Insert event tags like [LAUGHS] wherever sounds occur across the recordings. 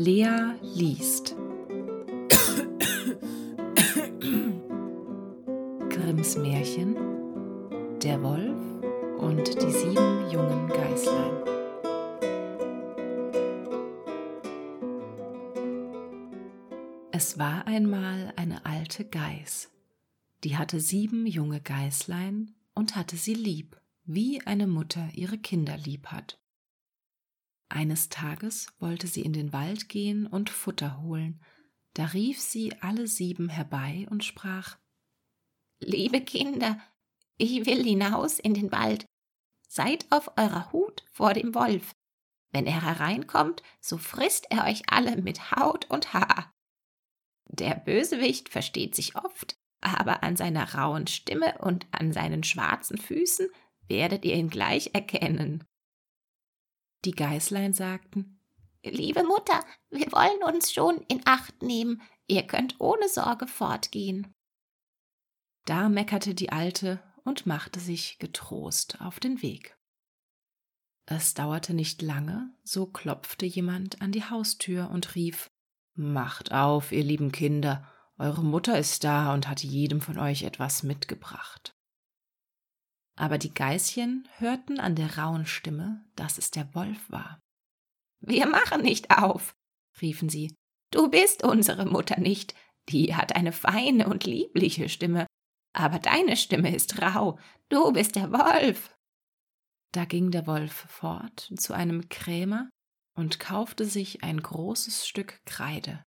Lea liest. Grimms Märchen Der Wolf und die sieben jungen Geißlein. Es war einmal eine alte Geiß, die hatte sieben junge Geißlein und hatte sie lieb, wie eine Mutter ihre Kinder lieb hat. Eines Tages wollte sie in den Wald gehen und Futter holen, da rief sie alle sieben herbei und sprach Liebe Kinder, ich will hinaus in den Wald. Seid auf eurer Hut vor dem Wolf. Wenn er hereinkommt, so frisst er euch alle mit Haut und Haar. Der Bösewicht versteht sich oft, aber an seiner rauen Stimme und an seinen schwarzen Füßen werdet ihr ihn gleich erkennen. Die Geißlein sagten Liebe Mutter, wir wollen uns schon in Acht nehmen, ihr könnt ohne Sorge fortgehen. Da meckerte die Alte und machte sich getrost auf den Weg. Es dauerte nicht lange, so klopfte jemand an die Haustür und rief Macht auf, ihr lieben Kinder, eure Mutter ist da und hat jedem von euch etwas mitgebracht aber die Geißchen hörten an der rauen Stimme, dass es der Wolf war. Wir machen nicht auf, riefen sie. Du bist unsere Mutter nicht, die hat eine feine und liebliche Stimme, aber deine Stimme ist rau, du bist der Wolf. Da ging der Wolf fort zu einem Krämer und kaufte sich ein großes Stück Kreide.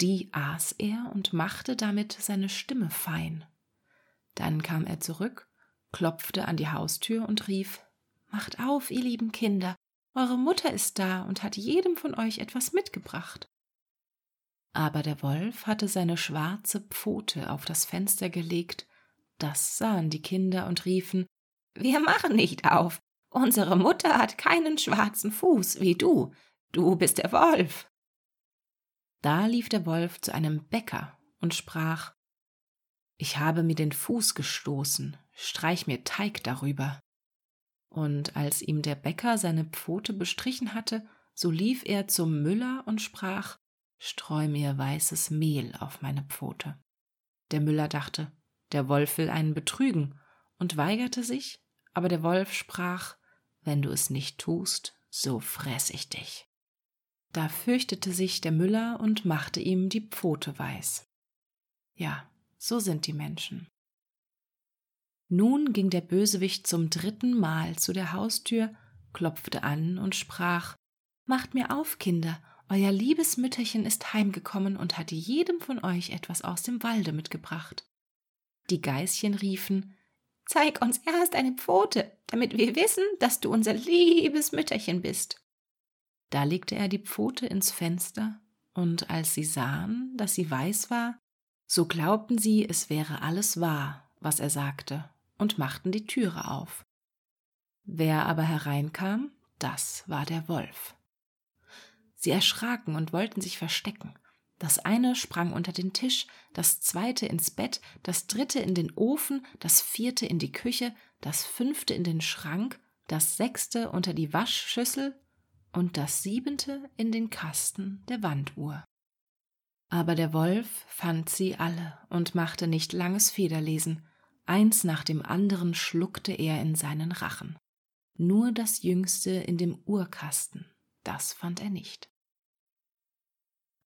Die aß er und machte damit seine Stimme fein. Dann kam er zurück klopfte an die Haustür und rief Macht auf, ihr lieben Kinder, eure Mutter ist da und hat jedem von euch etwas mitgebracht. Aber der Wolf hatte seine schwarze Pfote auf das Fenster gelegt, das sahen die Kinder und riefen Wir machen nicht auf, unsere Mutter hat keinen schwarzen Fuß wie du, du bist der Wolf. Da lief der Wolf zu einem Bäcker und sprach Ich habe mir den Fuß gestoßen, streich mir Teig darüber. Und als ihm der Bäcker seine Pfote bestrichen hatte, so lief er zum Müller und sprach Streu mir weißes Mehl auf meine Pfote. Der Müller dachte, der Wolf will einen betrügen, und weigerte sich, aber der Wolf sprach Wenn du es nicht tust, so fress ich dich. Da fürchtete sich der Müller und machte ihm die Pfote weiß. Ja, so sind die Menschen. Nun ging der Bösewicht zum dritten Mal zu der Haustür, klopfte an und sprach Macht mir auf, Kinder, euer liebes Mütterchen ist heimgekommen und hat jedem von euch etwas aus dem Walde mitgebracht. Die Geißchen riefen Zeig uns erst eine Pfote, damit wir wissen, dass du unser liebes Mütterchen bist. Da legte er die Pfote ins Fenster, und als sie sahen, dass sie weiß war, so glaubten sie, es wäre alles wahr, was er sagte, und machten die Türe auf. Wer aber hereinkam, das war der Wolf. Sie erschraken und wollten sich verstecken. Das eine sprang unter den Tisch, das zweite ins Bett, das dritte in den Ofen, das vierte in die Küche, das fünfte in den Schrank, das sechste unter die Waschschüssel und das siebente in den Kasten der Wanduhr. Aber der Wolf fand sie alle und machte nicht langes Federlesen, Eins nach dem anderen schluckte er in seinen Rachen. Nur das jüngste in dem Uhrkasten, das fand er nicht.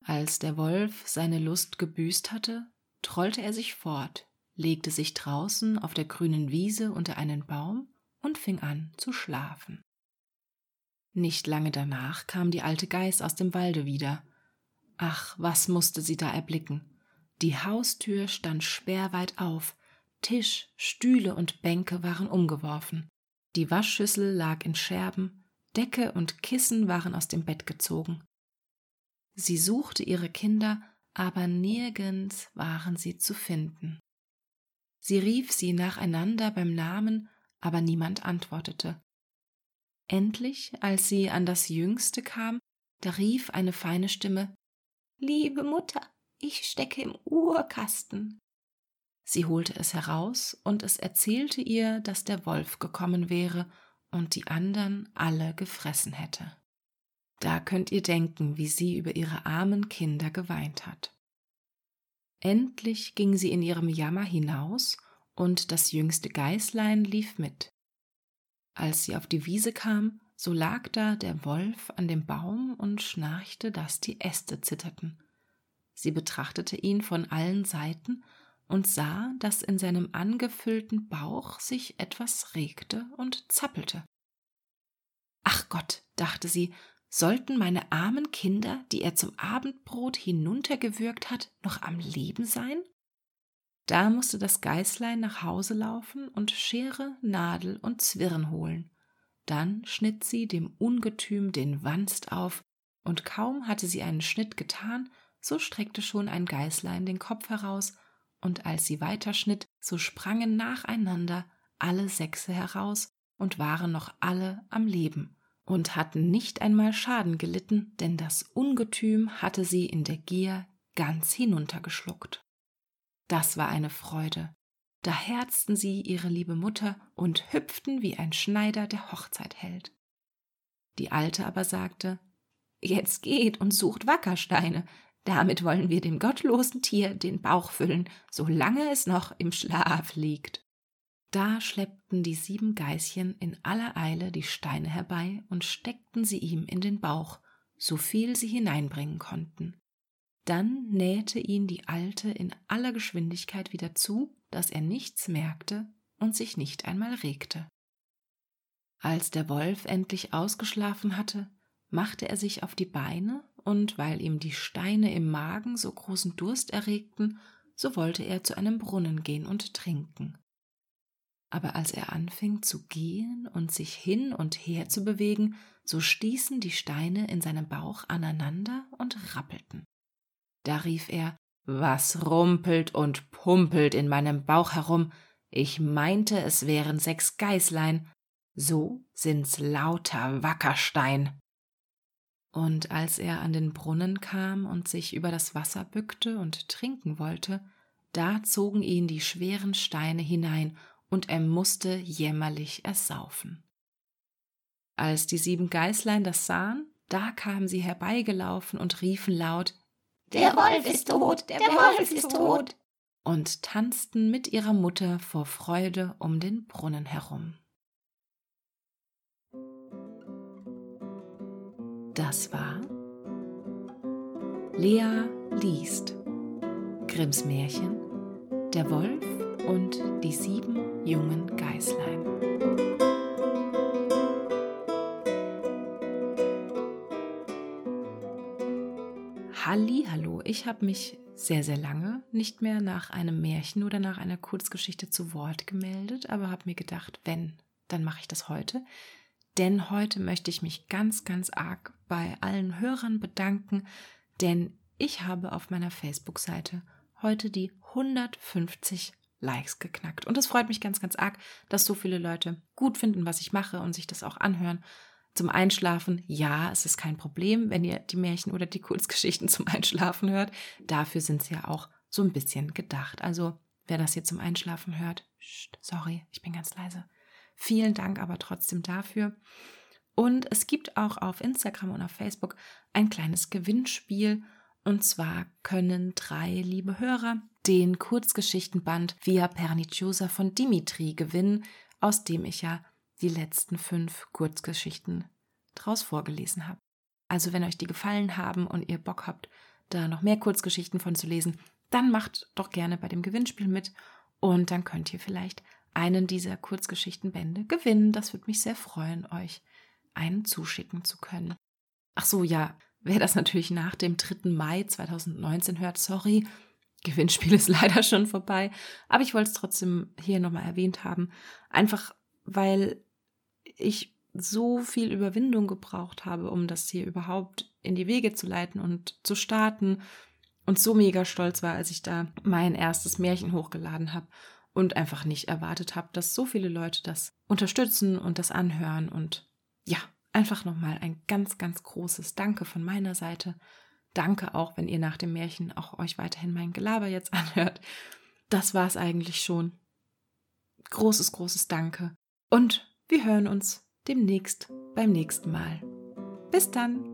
Als der Wolf seine Lust gebüßt hatte, trollte er sich fort, legte sich draußen auf der grünen Wiese unter einen Baum und fing an zu schlafen. Nicht lange danach kam die alte Geiß aus dem Walde wieder. Ach, was musste sie da erblicken? Die Haustür stand sperrweit auf, Tisch, Stühle und Bänke waren umgeworfen. Die Waschschüssel lag in Scherben, Decke und Kissen waren aus dem Bett gezogen. Sie suchte ihre Kinder, aber nirgends waren sie zu finden. Sie rief sie nacheinander beim Namen, aber niemand antwortete. Endlich, als sie an das Jüngste kam, da rief eine feine Stimme Liebe Mutter, ich stecke im Uhrkasten. Sie holte es heraus, und es erzählte ihr, dass der Wolf gekommen wäre und die andern alle gefressen hätte. Da könnt ihr denken, wie sie über ihre armen Kinder geweint hat. Endlich ging sie in ihrem Jammer hinaus, und das jüngste Geißlein lief mit. Als sie auf die Wiese kam, so lag da der Wolf an dem Baum und schnarchte, dass die Äste zitterten. Sie betrachtete ihn von allen Seiten und sah, dass in seinem angefüllten Bauch sich etwas regte und zappelte. Ach Gott, dachte sie, sollten meine armen Kinder, die er zum Abendbrot hinuntergewürgt hat, noch am Leben sein? Da musste das Geißlein nach Hause laufen und Schere, Nadel und Zwirn holen. Dann schnitt sie dem Ungetüm den Wanst auf, und kaum hatte sie einen Schnitt getan, so streckte schon ein Geißlein den Kopf heraus, und als sie weiterschnitt, so sprangen nacheinander alle Sechse heraus und waren noch alle am Leben und hatten nicht einmal Schaden gelitten, denn das Ungetüm hatte sie in der Gier ganz hinuntergeschluckt. Das war eine Freude. Da herzten sie ihre liebe Mutter und hüpften wie ein Schneider, der Hochzeit hält. Die Alte aber sagte, Jetzt geht und sucht Wackersteine, damit wollen wir dem gottlosen Tier den Bauch füllen, solange es noch im Schlaf liegt. Da schleppten die sieben Geißchen in aller Eile die Steine herbei und steckten sie ihm in den Bauch, so viel sie hineinbringen konnten. Dann nähte ihn die Alte in aller Geschwindigkeit wieder zu, dass er nichts merkte und sich nicht einmal regte. Als der Wolf endlich ausgeschlafen hatte, machte er sich auf die Beine, und weil ihm die Steine im Magen so großen Durst erregten, so wollte er zu einem Brunnen gehen und trinken aber als er anfing zu gehen und sich hin und her zu bewegen, so stießen die Steine in seinem Bauch aneinander und rappelten. Da rief er Was rumpelt und pumpelt in meinem Bauch herum? Ich meinte, es wären sechs Geißlein, so sind's lauter Wackerstein. Und als er an den Brunnen kam und sich über das Wasser bückte und trinken wollte, da zogen ihn die schweren Steine hinein und er musste jämmerlich ersaufen. Als die sieben Geißlein das sahen, da kamen sie herbeigelaufen und riefen laut Der Wolf ist tot, der, der Wolf ist tot und tanzten mit ihrer Mutter vor Freude um den Brunnen herum. Das war Lea liest Grimms Märchen Der Wolf und die sieben jungen Geißlein. Halli, hallo, ich habe mich sehr, sehr lange nicht mehr nach einem Märchen oder nach einer Kurzgeschichte zu Wort gemeldet, aber habe mir gedacht, wenn, dann mache ich das heute. Denn heute möchte ich mich ganz, ganz arg bei allen Hörern bedanken, denn ich habe auf meiner Facebook-Seite heute die 150 Likes geknackt. Und es freut mich ganz, ganz arg, dass so viele Leute gut finden, was ich mache und sich das auch anhören. Zum Einschlafen, ja, es ist kein Problem, wenn ihr die Märchen oder die Kurzgeschichten [LAUGHS] zum Einschlafen hört. Dafür sind sie ja auch so ein bisschen gedacht. Also, wer das hier zum Einschlafen hört, sorry, ich bin ganz leise. Vielen Dank aber trotzdem dafür. Und es gibt auch auf Instagram und auf Facebook ein kleines Gewinnspiel. Und zwar können drei liebe Hörer den Kurzgeschichtenband Via Perniciosa von Dimitri gewinnen, aus dem ich ja die letzten fünf Kurzgeschichten draus vorgelesen habe. Also wenn euch die gefallen haben und ihr Bock habt, da noch mehr Kurzgeschichten von zu lesen, dann macht doch gerne bei dem Gewinnspiel mit und dann könnt ihr vielleicht einen dieser Kurzgeschichtenbände gewinnen. Das würde mich sehr freuen, euch einen zuschicken zu können. Ach so, ja, wer das natürlich nach dem 3. Mai 2019 hört, sorry, Gewinnspiel [LAUGHS] ist leider schon vorbei, aber ich wollte es trotzdem hier nochmal erwähnt haben. Einfach weil ich so viel Überwindung gebraucht habe, um das hier überhaupt in die Wege zu leiten und zu starten und so mega stolz war, als ich da mein erstes Märchen hochgeladen habe und einfach nicht erwartet habe, dass so viele Leute das unterstützen und das anhören und ja, einfach nochmal ein ganz, ganz großes Danke von meiner Seite Danke auch, wenn ihr nach dem Märchen auch euch weiterhin mein Gelaber jetzt [LAUGHS] anhört. Das war es eigentlich schon. Großes, großes Danke. Und wir hören uns demnächst beim nächsten Mal. Bis dann.